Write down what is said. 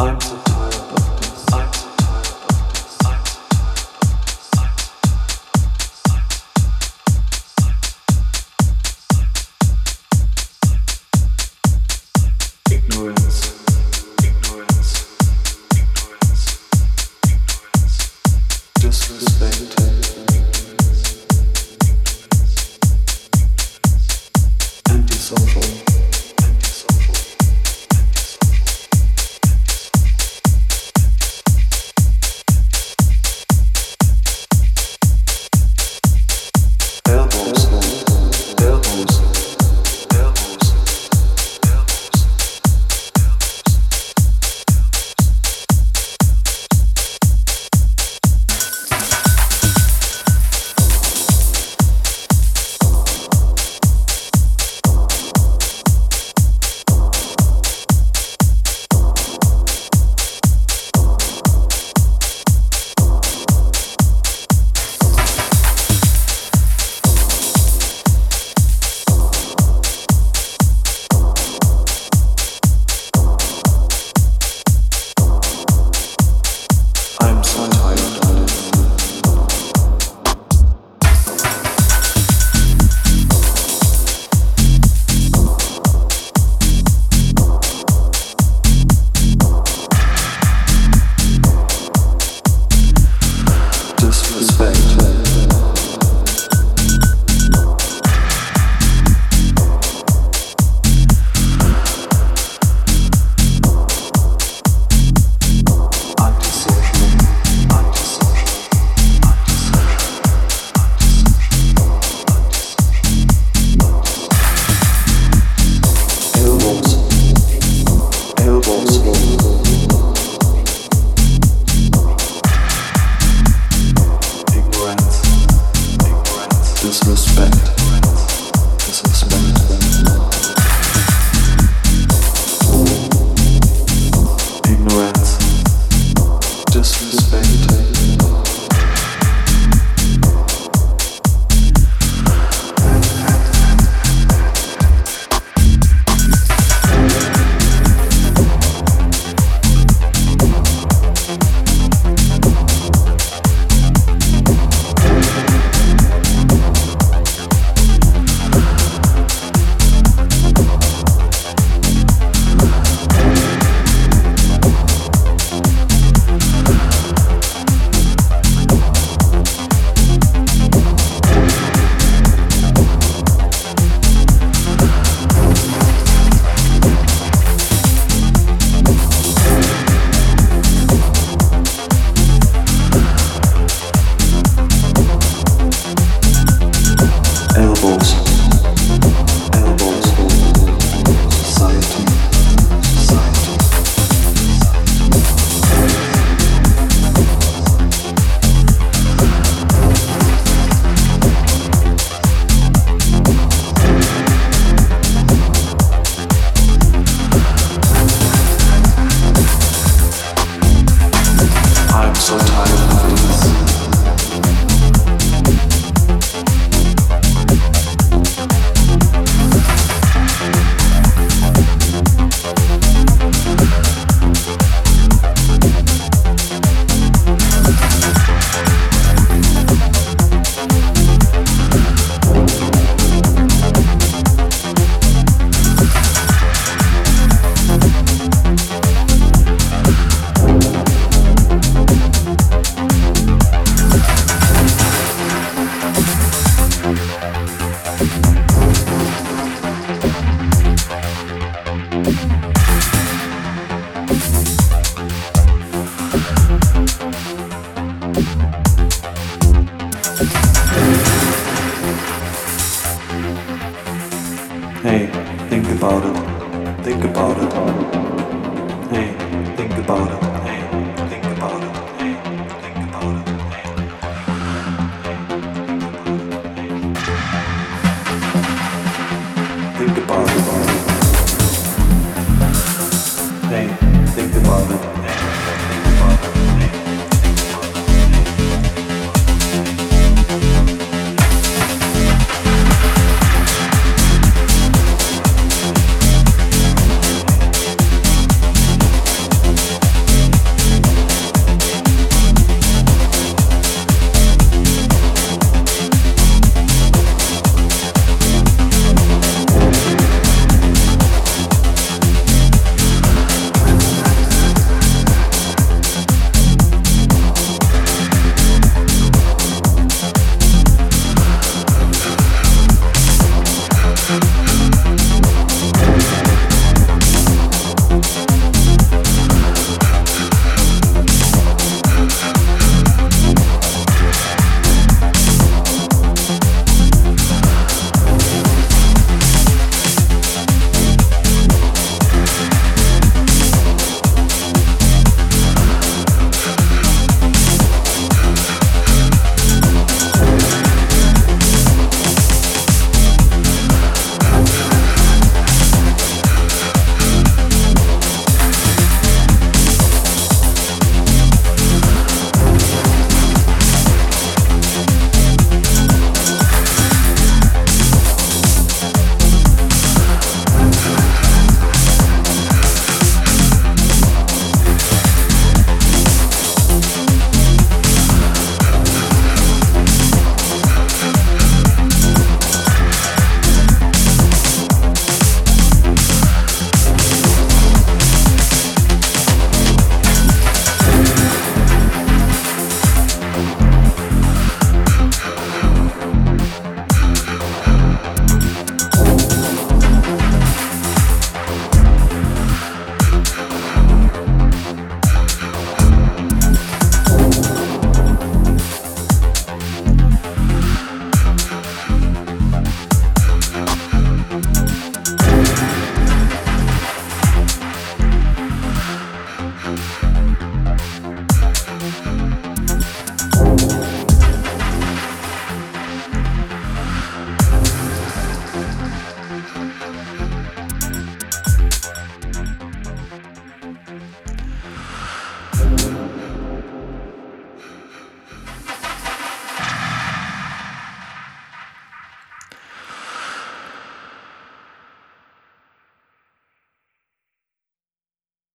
I'm so elbows. Hey, think about it. Think about it. Hey, think about it.